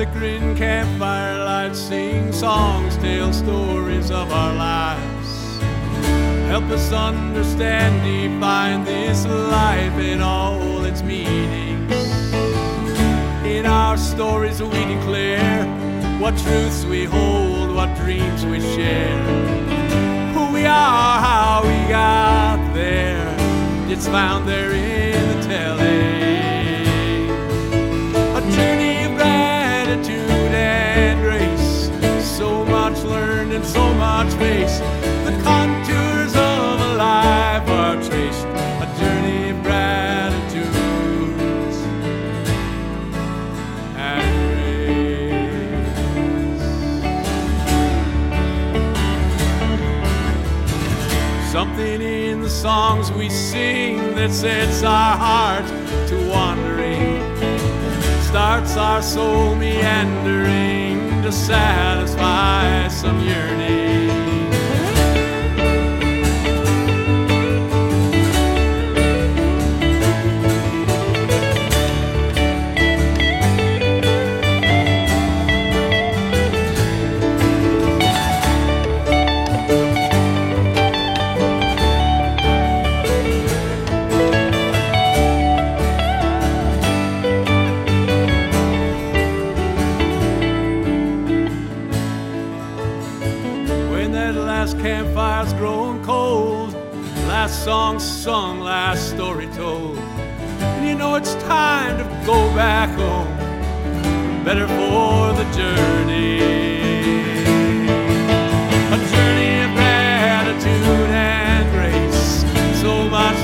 flickering campfire lights, sing songs, tell stories of our lives. Help us understand, define this life in all its meanings. In our stories, we declare what truths we hold, what dreams we share. Who we are, how we got there, it's found there in the telling. Much faced. The contours of a life are traced. A journey of gratitude and grace. Something in the songs we sing that sets our heart to wandering, starts our soul meandering to satisfy some yearning. campfire's grown cold. Last song sung, last story told. And you know it's time to go back home. Better for the journey. A journey of gratitude and grace. So much